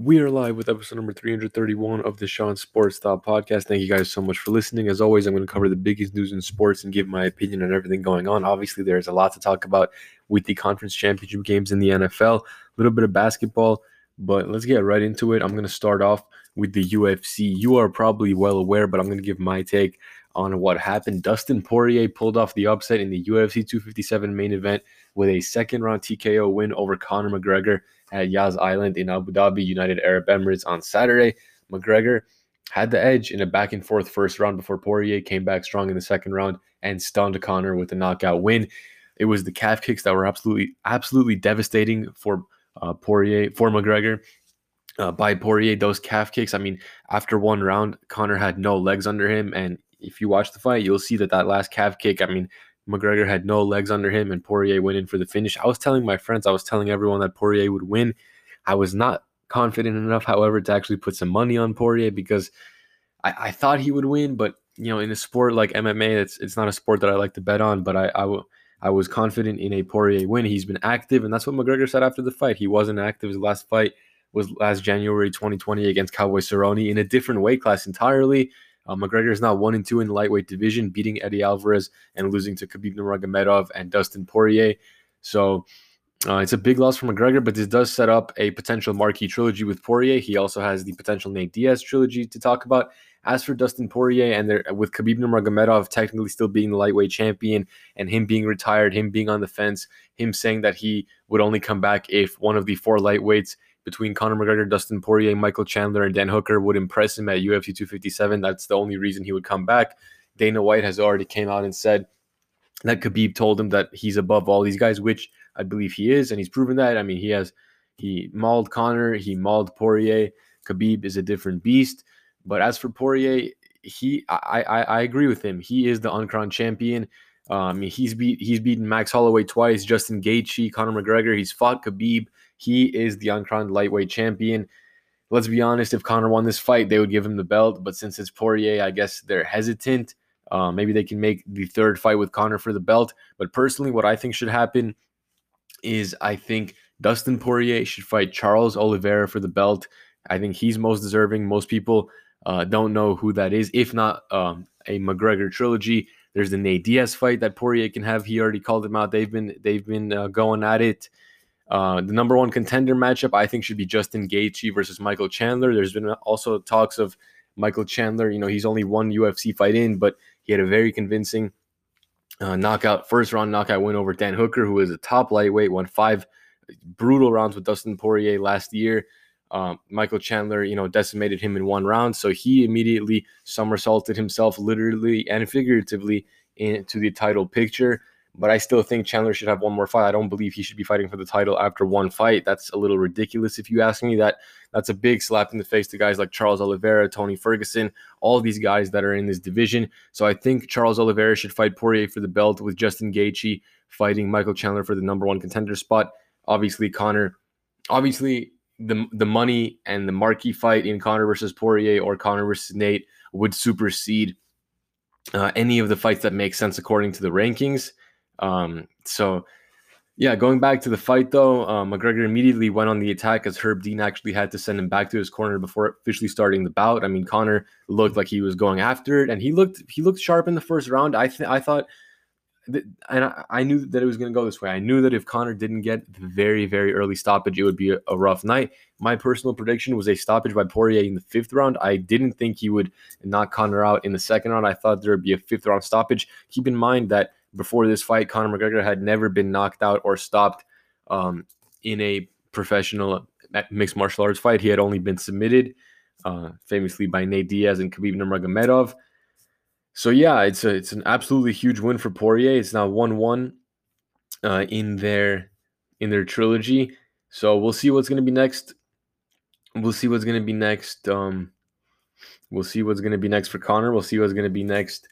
We are live with episode number 331 of the Sean Sports Style podcast. Thank you guys so much for listening. As always, I'm going to cover the biggest news in sports and give my opinion on everything going on. Obviously, there's a lot to talk about with the conference championship games in the NFL, a little bit of basketball, but let's get right into it. I'm going to start off with the UFC. You are probably well aware, but I'm going to give my take on what happened. Dustin Poirier pulled off the upset in the UFC 257 main event with a second round TKO win over Conor McGregor at Yas Island in Abu Dhabi, United Arab Emirates on Saturday. McGregor had the edge in a back and forth first round before Poirier came back strong in the second round and stunned Conor with a knockout win. It was the calf kicks that were absolutely absolutely devastating for uh, Poirier for McGregor. Uh, by Poirier, those calf kicks. I mean, after one round, Conor had no legs under him, and if you watch the fight, you'll see that that last calf kick. I mean, McGregor had no legs under him, and Poirier went in for the finish. I was telling my friends, I was telling everyone that Poirier would win. I was not confident enough, however, to actually put some money on Poirier because I, I thought he would win. But you know, in a sport like MMA, it's it's not a sport that I like to bet on. But I I, w- I was confident in a Poirier win. He's been active, and that's what McGregor said after the fight. He wasn't active. His last fight was last January 2020 against Cowboy Cerrone in a different weight class entirely. Uh, McGregor is now one and two in the lightweight division, beating Eddie Alvarez and losing to Khabib Nurmagomedov and Dustin Poirier. So uh, it's a big loss for McGregor, but this does set up a potential marquee trilogy with Poirier. He also has the potential Nate Diaz trilogy to talk about. As for Dustin Poirier and there, with Khabib Nurmagomedov technically still being the lightweight champion and him being retired, him being on the fence, him saying that he would only come back if one of the four lightweights between Conor McGregor, Dustin Poirier, Michael Chandler, and Dan Hooker would impress him at UFC 257. That's the only reason he would come back. Dana White has already came out and said that Khabib told him that he's above all these guys, which I believe he is, and he's proven that. I mean, he has he mauled Conor, he mauled Poirier. Khabib is a different beast. But as for Poirier, he I I, I agree with him. He is the uncrowned champion. Um, he's beat he's beaten Max Holloway twice, Justin Gaethje, Conor McGregor. He's fought Khabib. He is the uncrowned lightweight champion. Let's be honest, if Conor won this fight, they would give him the belt. But since it's Poirier, I guess they're hesitant. Uh, maybe they can make the third fight with Conor for the belt. But personally, what I think should happen is I think Dustin Poirier should fight Charles Oliveira for the belt. I think he's most deserving. Most people uh, don't know who that is. If not um, a McGregor trilogy, there's the Nate Diaz fight that Poirier can have. He already called him out. They've been they've been uh, going at it. Uh, the number one contender matchup, I think, should be Justin Gaethje versus Michael Chandler. There's been also talks of Michael Chandler. You know, he's only one UFC fight in, but he had a very convincing uh, knockout, first round knockout win over Dan Hooker, who is a top lightweight, won five brutal rounds with Dustin Poirier last year. Um, Michael Chandler, you know, decimated him in one round, so he immediately somersaulted himself, literally and figuratively, into the title picture but I still think Chandler should have one more fight. I don't believe he should be fighting for the title after one fight. That's a little ridiculous if you ask me. That that's a big slap in the face to guys like Charles Oliveira, Tony Ferguson, all these guys that are in this division. So I think Charles Oliveira should fight Poirier for the belt with Justin Gaethje fighting Michael Chandler for the number one contender spot. Obviously, Conor. Obviously, the the money and the marquee fight in Conor versus Poirier or Conor versus Nate would supersede uh, any of the fights that make sense according to the rankings. Um, so, yeah, going back to the fight though, uh, McGregor immediately went on the attack as Herb Dean actually had to send him back to his corner before officially starting the bout. I mean, Conor looked like he was going after it, and he looked he looked sharp in the first round. I th- I thought and I, knew that it was going to go this way. I knew that if Conor didn't get the very, very early stoppage, it would be a, a, rough night. My personal prediction was a stoppage by Poirier in the fifth round. I didn't think he would knock Conor out in the second round. I thought there would be a fifth round stoppage. Keep in mind that before this fight, Conor McGregor had never been knocked out or stopped um, in a professional mixed martial arts fight. He had only been submitted, uh, famously by Nate Diaz and Khabib Nurmagomedov. So yeah, it's a, it's an absolutely huge win for Poirier. It's now one one uh, in their in their trilogy. So we'll see what's going to be next. We'll see what's going to be next. Um, we'll see what's going to be next for Conor. We'll see what's going to be next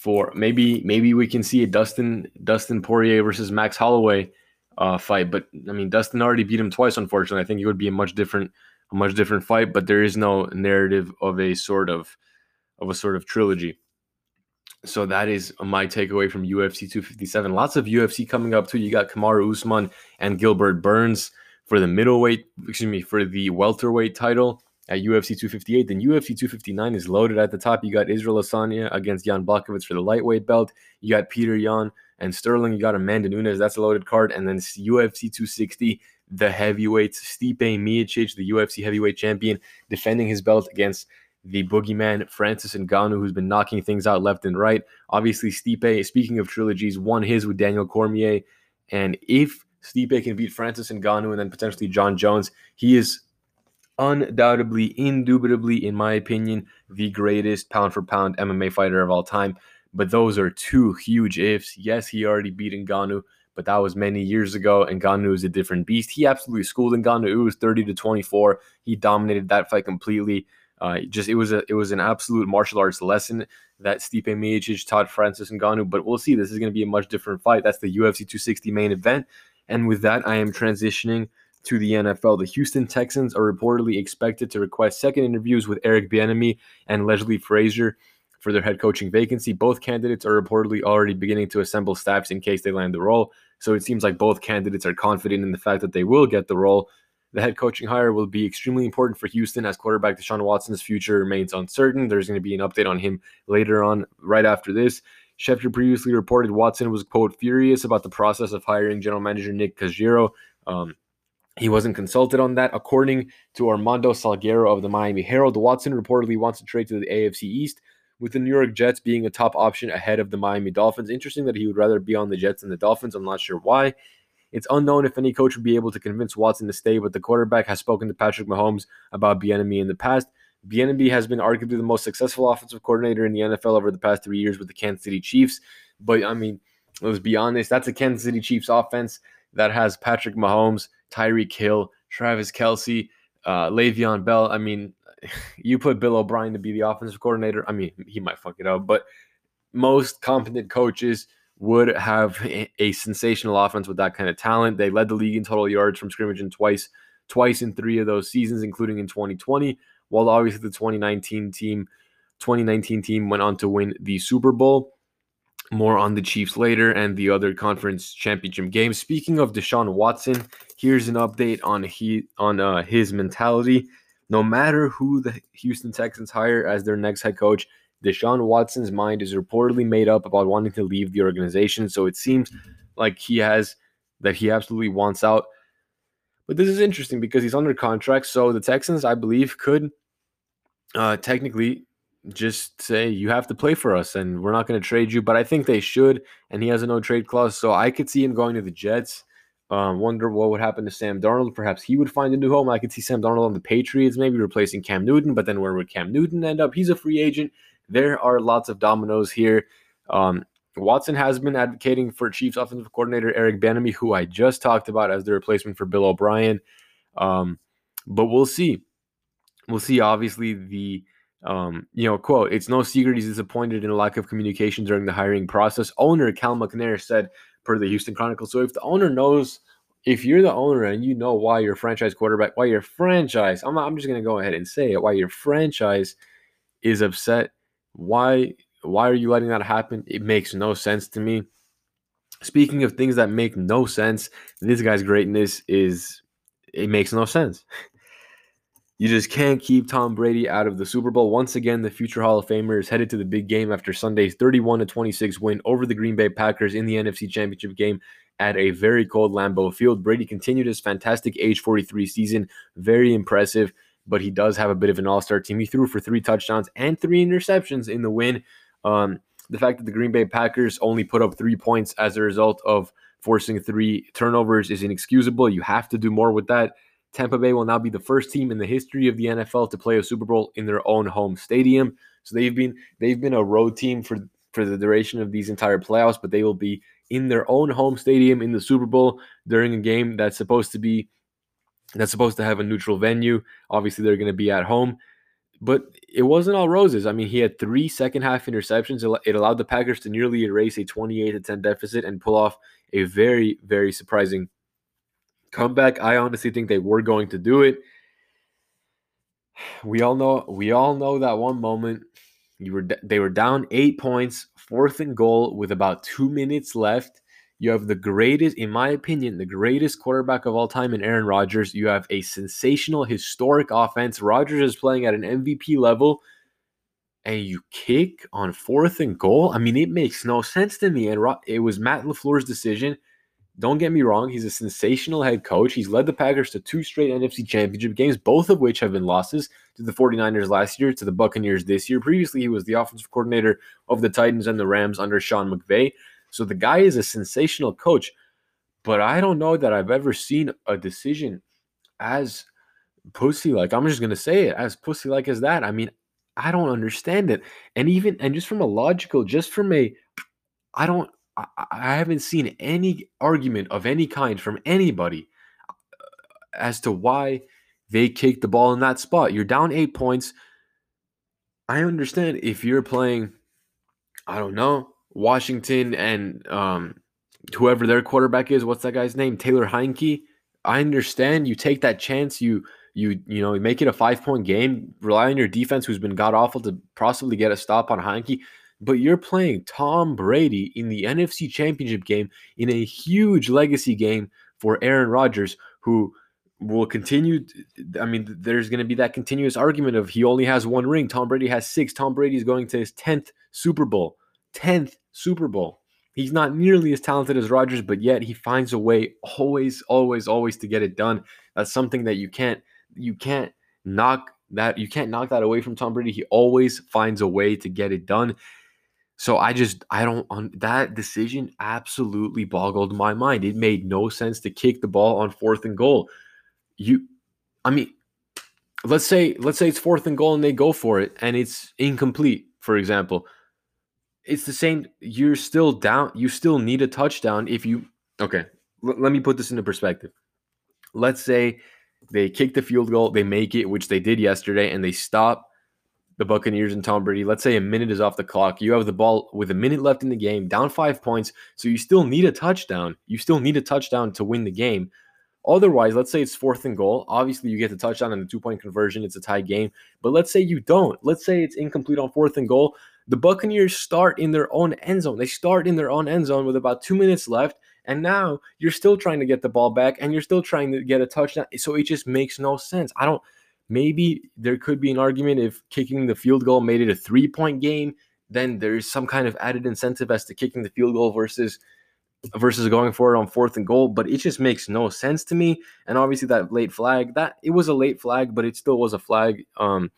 for maybe maybe we can see a Dustin Dustin Poirier versus Max Holloway uh, fight. But I mean, Dustin already beat him twice. Unfortunately, I think it would be a much different a much different fight. But there is no narrative of a sort of of a sort of trilogy. So that is my takeaway from UFC 257. Lots of UFC coming up too. You got Kamaru Usman and Gilbert Burns for the middleweight, excuse me, for the welterweight title at UFC 258. Then UFC 259 is loaded at the top. You got Israel Adesanya against Jan Blachowicz for the lightweight belt. You got Peter Yan and Sterling. You got Amanda Nunes. That's a loaded card. And then UFC 260, the heavyweights, Stipe Miocic, the UFC heavyweight champion, defending his belt against the boogeyman Francis Ngannou, who's been knocking things out left and right. Obviously, Stipe, speaking of trilogies, won his with Daniel Cormier. And if Stipe can beat Francis Ngannou and then potentially Jon Jones, he is undoubtedly, indubitably, in my opinion, the greatest pound for pound MMA fighter of all time. But those are two huge ifs. Yes, he already beat Ngannou, but that was many years ago. And Ngannou is a different beast. He absolutely schooled Ngannou. It was 30 to 24. He dominated that fight completely. Uh, just it was a it was an absolute martial arts lesson that Stipe Miocic taught Francis and Ngannou. But we'll see. This is going to be a much different fight. That's the UFC 260 main event. And with that, I am transitioning to the NFL. The Houston Texans are reportedly expected to request second interviews with Eric Bieniemy and Leslie Frazier for their head coaching vacancy. Both candidates are reportedly already beginning to assemble staffs in case they land the role. So it seems like both candidates are confident in the fact that they will get the role. The head coaching hire will be extremely important for Houston as quarterback Deshaun Watson's future remains uncertain. There's going to be an update on him later on, right after this. Schefter previously reported Watson was, quote, furious about the process of hiring general manager Nick Caserio. Um, he wasn't consulted on that. According to Armando Salguero of the Miami Herald, Watson reportedly wants to trade to the AFC East, with the New York Jets being a top option ahead of the Miami Dolphins. Interesting that he would rather be on the Jets than the Dolphins. I'm not sure why. It's unknown if any coach would be able to convince Watson to stay, but the quarterback has spoken to Patrick Mahomes about Bieniemy in the past. Bieniemy has been arguably the most successful offensive coordinator in the NFL over the past three years with the Kansas City Chiefs. But I mean, let's be honest, that's a Kansas City Chiefs offense that has Patrick Mahomes, Tyreek Hill, Travis Kelce, uh, Le'Veon Bell. I mean, you put Bill O'Brien to be the offensive coordinator. I mean, he might fuck it up, but most competent coaches would have a, sensational offense with that kind of talent. They led the league in total yards from scrimmage and twice, twice in three of those seasons, including in 2020. While obviously the 2019 team, 2019 team went on to win the Super Bowl. More on the Chiefs later and the other conference championship games. Speaking of Deshaun Watson, here's an update on he on uh, his mentality. No matter who the Houston Texans hire as their next head coach, Deshaun Watson's mind is reportedly made up about wanting to leave the organization. So it seems like he has that he absolutely wants out. But this is interesting because he's under contract. So the Texans, I believe, could uh, technically just say you have to play for us and we're not going to trade you. But I think they should, and he has a no trade clause, so I could see him going to the Jets. Um, wonder what would happen to Sam Darnold. Perhaps he would find a new home. I could see Sam Darnold on the Patriots, maybe replacing Cam Newton. But then where would Cam Newton end up? He's a free agent. There are lots of dominoes here. Um, Watson has been advocating for Chiefs offensive coordinator Eric Bieniemy, who I just talked about as the replacement for Bill O'Brien. Um, but we'll see. We'll see. Obviously, the um, you know, quote, it's no secret he's disappointed in a lack of communication during the hiring process. Owner Cal McNair said, per the Houston Chronicle. So if the owner knows, if you're the owner and you know why your franchise quarterback, why your franchise, I'm, I'm just going to go ahead and say it, why your franchise is upset, why why are you letting that happen? It makes no sense to me. Speaking of things that make no sense, this guy's greatness is it makes no sense. You just can't keep Tom Brady out of the Super Bowl. Once again, the future Hall of Famer is headed to the big game after Sunday's 31 26 win over the Green Bay Packers in the NFC Championship game at a very cold Lambeau Field. Brady continued his fantastic age 43 season, very impressive, but he does have a bit of an all star team. He threw for three touchdowns and three interceptions in the win. Um, the fact that the Green Bay Packers only put up three points as a result of forcing three turnovers is inexcusable. You have to do more with that. Tampa Bay will now be the first team in the history of the NFL to play a Super Bowl in their own home stadium. So they've been they've been a road team for for the duration of these entire playoffs, but they will be in their own home stadium in the Super Bowl during a game that's supposed to be that's supposed to have a neutral venue. Obviously, they're going to be at home, but it wasn't all roses. I mean, he had three second half interceptions. It allowed the Packers to nearly erase a 28 to 10 deficit and pull off a very, very surprising comeback. I honestly think they were going to do it. We all know we all know that one moment you were they were down 8 points, fourth and goal with about 2 minutes left. You have the greatest, in my opinion, the greatest quarterback of all time in Aaron Rodgers. You have a sensational, historic offense. Rodgers is playing at an MVP level, and you kick on fourth and goal. I mean, it makes no sense to me. And it was Matt LaFleur's decision. Don't get me wrong, he's a sensational head coach. He's led the Packers to two straight NFC championship games, both of which have been losses to the 49ers last year, to the Buccaneers this year. Previously, he was the offensive coordinator of the Titans and the Rams under Sean McVay. So the guy is a sensational coach, but I don't know that I've ever seen a decision as pussy like. I'm just going to say it as pussy like as that. I mean, I don't understand it. And even, and just from a logical, just from a, I don't, I, I haven't seen any argument of any kind from anybody uh, as to why they kicked the ball in that spot. You're down eight points. I understand if you're playing, I don't know, Washington and um, whoever their quarterback is. What's that guy's name? Taylor Heinicke. I understand you take that chance. You you you know you make it a five point game. Rely on your defense, who's been god awful, to possibly get a stop on Heinicke but you're playing Tom Brady in the NFC Championship game in a huge legacy game for Aaron Rodgers, who will continue. I mean, there's going to be that continuous argument of he only has one ring. Tom Brady has six. Tom Brady is going to his 10th Super Bowl. 10th Super Bowl. He's not nearly as talented as Rodgers, but yet he finds a way always, always, always to get it done. That's something that you can't, you can't knock that, you can't knock that away from Tom Brady. He always finds a way to get it done. So I just I don't on that decision absolutely boggled my mind. It made no sense to kick the ball on fourth and goal. You I mean let's say let's say it's fourth and goal and they go for it and it's incomplete, for example. It's the same you're still down you still need a touchdown if you Okay, l- let me put this into perspective. Let's say they kick the field goal, they make it, which they did yesterday and they stop the Buccaneers and Tom Brady. Let's say a minute is off the clock. You have the ball with a minute left in the game, down five points. So you still need a touchdown. You still need a touchdown to win the game. Otherwise, let's say it's fourth and goal. Obviously, you get the touchdown and the two point conversion. It's a tie game. But let's say you don't. Let's say it's incomplete on fourth and goal. The Buccaneers start in their own end zone. They start in their own end zone with about two minutes left. And now you're still trying to get the ball back and you're still trying to get a touchdown. So it just makes no sense. I don't maybe there could be an argument if kicking the field goal made it a three point game, then there's some kind of added incentive as to kicking the field goal versus versus going for it on fourth and goal. But it just makes no sense to me. And obviously that late flag, that it was a late flag, but it still was a flag. Um,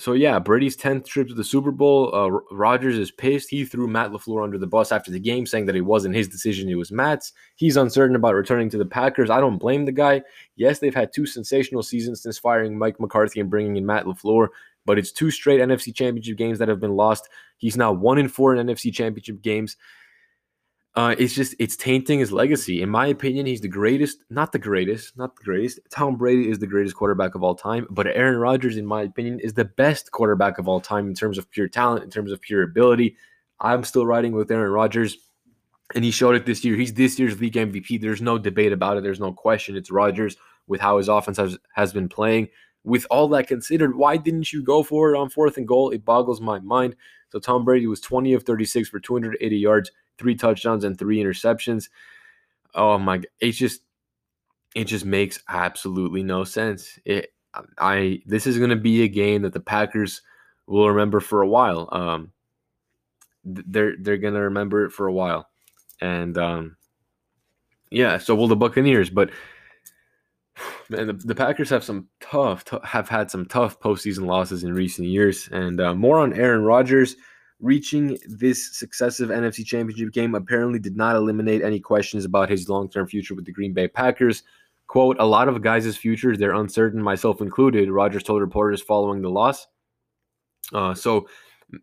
so yeah, Brady's 10th trip to the Super Bowl. Uh, Rodgers is pissed. He threw Matt LaFleur under the bus after the game, saying that it wasn't his decision, it was Matt's. He's uncertain about returning to the Packers. I don't blame the guy. Yes, they've had two sensational seasons since firing Mike McCarthy and bringing in Matt LaFleur, but it's two straight NFC championship games that have been lost. He's now one in four in NFC championship games uh, it's just it's tainting his legacy. In my opinion, he's the greatest, not the greatest, not the greatest. Tom Brady is the greatest quarterback of all time, but Aaron Rodgers, in my opinion, is the best quarterback of all time in terms of pure talent, in terms of pure ability. I'm still riding with Aaron Rodgers, and he showed it this year. He's this year's league MVP. There's no debate about it. There's no question. It's Rodgers with how his offense has, has been playing. With all that considered, why didn't you go for it on fourth and goal? It boggles my mind. So Tom Brady was 20 of 36 for 280 yards, three touchdowns and three interceptions. Oh my! It just it just makes absolutely no sense. It I this is going to be a game that the Packers will remember for a while. Um, they're they're going to remember it for a while, and um, yeah. So will the Buccaneers, but man, the, the Packers have some tough, t- have had some tough postseason losses in recent years, and uh, more on Aaron Rodgers reaching this successive NFC Championship game apparently did not eliminate any questions about his long-term future with the Green Bay Packers. Quote, a lot of guys' futures, they're uncertain, myself included, Rodgers told reporters following the loss. Uh, so,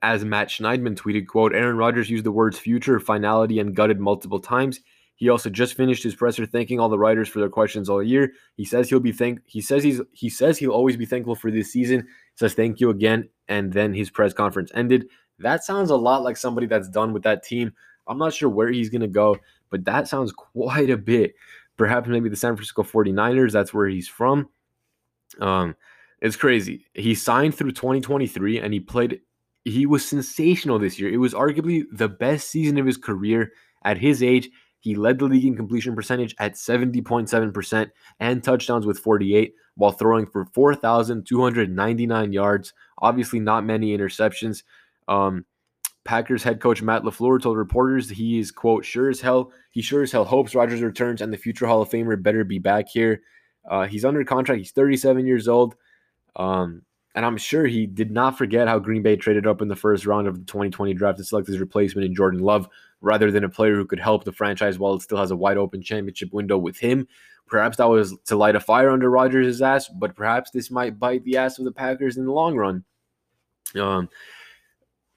as Matt Schneidman tweeted, quote, Aaron Rodgers used the words future, finality, and gutted multiple times. He also just finished his presser thanking all the writers for their questions all year. He says he'll be thank he says he's he says he'll always be thankful for this season. Says thank you again. And then his press conference ended. That sounds a lot like somebody that's done with that team. I'm not sure where he's going to go, but that sounds quite a bit. Perhaps maybe the San Francisco 49ers, that's where he's from. Um, it's crazy. He signed through 2023 and he played, he was sensational this year. It was arguably the best season of his career at his age. He led the league in completion percentage at 70.7% and touchdowns with 48 while throwing for 4,299 yards. Obviously, not many interceptions. Um, Packers head coach Matt LaFleur told reporters he is, quote, sure as hell, he sure as hell hopes Rodgers returns and the future Hall of Famer better be back here. Uh, he's under contract. He's 37 years old. Um, and I'm sure he did not forget how Green Bay traded up in the first round of the 2020 draft to select his replacement in Jordan Love rather than a player who could help the franchise while it still has a wide open championship window with him. Perhaps that was to light a fire under Rodgers' ass, but perhaps this might bite the ass of the Packers in the long run. Um,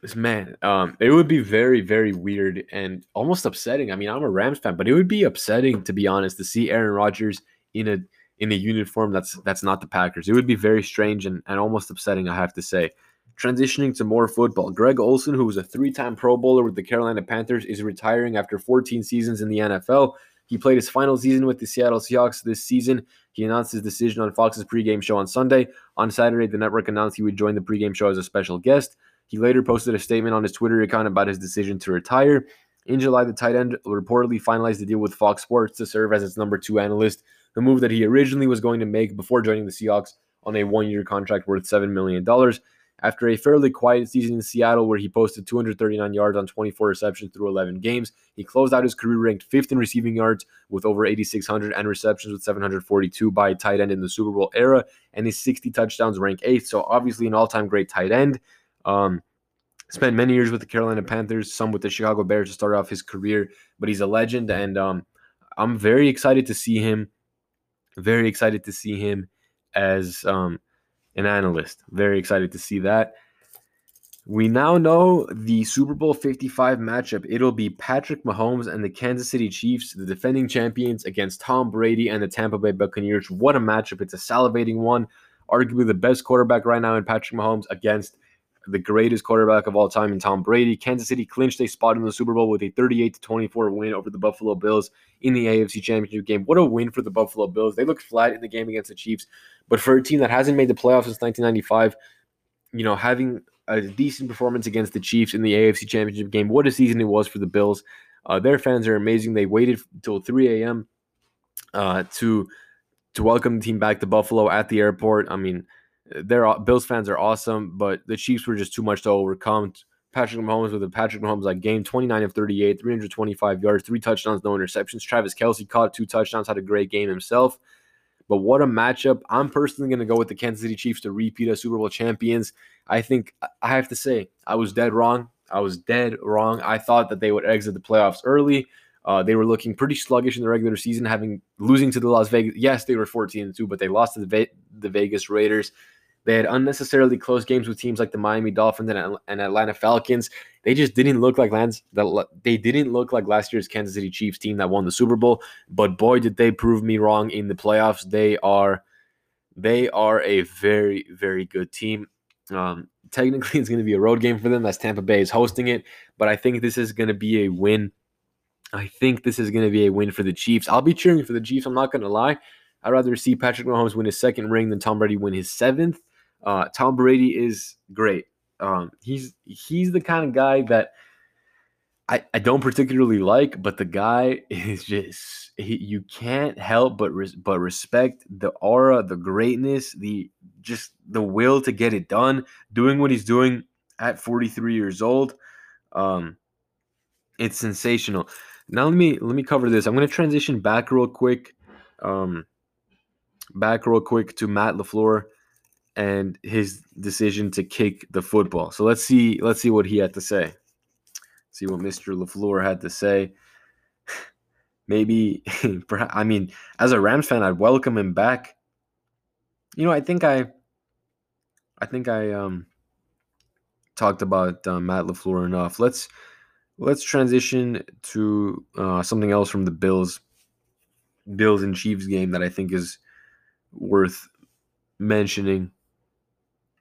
this man, um, it would be very, very weird and almost upsetting. I mean, I'm a Rams fan, but it would be upsetting to be honest to see Aaron Rodgers in a in a uniform that's that's not the Packers. It would be very strange and, and almost upsetting, I have to say. Transitioning to more football, Greg Olsen, who was a three-time Pro Bowler with the Carolina Panthers, is retiring after 14 seasons in the NFL. He played his final season with the Seattle Seahawks this season. He announced his decision on Fox's pregame show on Sunday. On Saturday, the network announced he would join the pregame show as a special guest. He later posted a statement on his Twitter account about his decision to retire. In July, the tight end reportedly finalized the deal with Fox Sports to serve as its number two analyst, the move that he originally was going to make before joining the Seahawks on a one year contract worth $7 million. After a fairly quiet season in Seattle, where he posted 239 yards on 24 receptions through 11 games, he closed out his career ranked fifth in receiving yards with over 8,600 and receptions with 742 by tight end in the Super Bowl era, and his 60 touchdowns rank eighth. So obviously an all-time great tight end. Um, spent many years with the Carolina Panthers, some with the Chicago Bears to start off his career, but he's a legend, and um, I'm very excited to see him. Very excited to see him as um, an analyst. Very excited to see that. We now know the Super Bowl 55 matchup. It'll be Patrick Mahomes and the Kansas City Chiefs, the defending champions, against Tom Brady and the Tampa Bay Buccaneers. What a matchup! It's a salivating one. Arguably the best quarterback right now in Patrick Mahomes against the greatest quarterback of all time in Tom Brady. Kansas City clinched a spot in the Super Bowl with a 38 to 24 win over the Buffalo Bills in the AFC Championship game. What a win for the Buffalo Bills. They looked flat in the game against the Chiefs, but for a team that hasn't made the playoffs since 1995, you know, having a decent performance against the Chiefs in the AFC Championship game, what a season it was for the Bills. Uh, their fans are amazing. They waited until 3 a.m. Uh, to to welcome the team back to Buffalo at the airport. I mean, their Bills fans are awesome, but the Chiefs were just too much to overcome. Patrick Mahomes with a Patrick Mahomes like game 29 of 38, 325 yards, three touchdowns, no interceptions. Travis Kelce caught two touchdowns, had a great game himself. But what a matchup. I'm personally going to go with the Kansas City Chiefs to repeat as Super Bowl champions. I think I have to say, I was dead wrong. I was dead wrong. I thought that they would exit the playoffs early. Uh, they were looking pretty sluggish in the regular season, having losing to the Las Vegas. Yes, they were 14 2, but they lost to the, Ve- the Vegas Raiders. They had unnecessarily close games with teams like the Miami Dolphins and, and Atlanta Falcons. They just didn't look like lands that they didn't look like last year's Kansas City Chiefs team that won the Super Bowl. But boy, did they prove me wrong in the playoffs. They are they are a very very good team. Um, technically, it's going to be a road game for them as Tampa Bay is hosting it, but I think this is going to be a win. I think this is going to be a win for the Chiefs. I'll be cheering for the Chiefs. I'm not going to lie. I'd rather see Patrick Mahomes win his second ring than Tom Brady win his seventh. Uh, Tom Brady is great. Um, he's he's the kind of guy that I, I don't particularly like, but the guy is just he, you can't help but res, but respect the aura, the greatness, the just the will to get it done, doing what he's doing at 43 years old. Um, it's sensational. Now let me let me cover this. I'm going to transition back real quick, um, back real quick to Matt LaFleur and his decision to kick the football. So let's see let's see what he had to say. See what Mr. LaFleur had to say. Maybe I mean, as a Rams fan, I'd welcome him back. You know, I think I I think I um talked about uh, Matt LaFleur enough. Let's let's transition to uh, something else from the Bills Bills and Chiefs game that I think is worth mentioning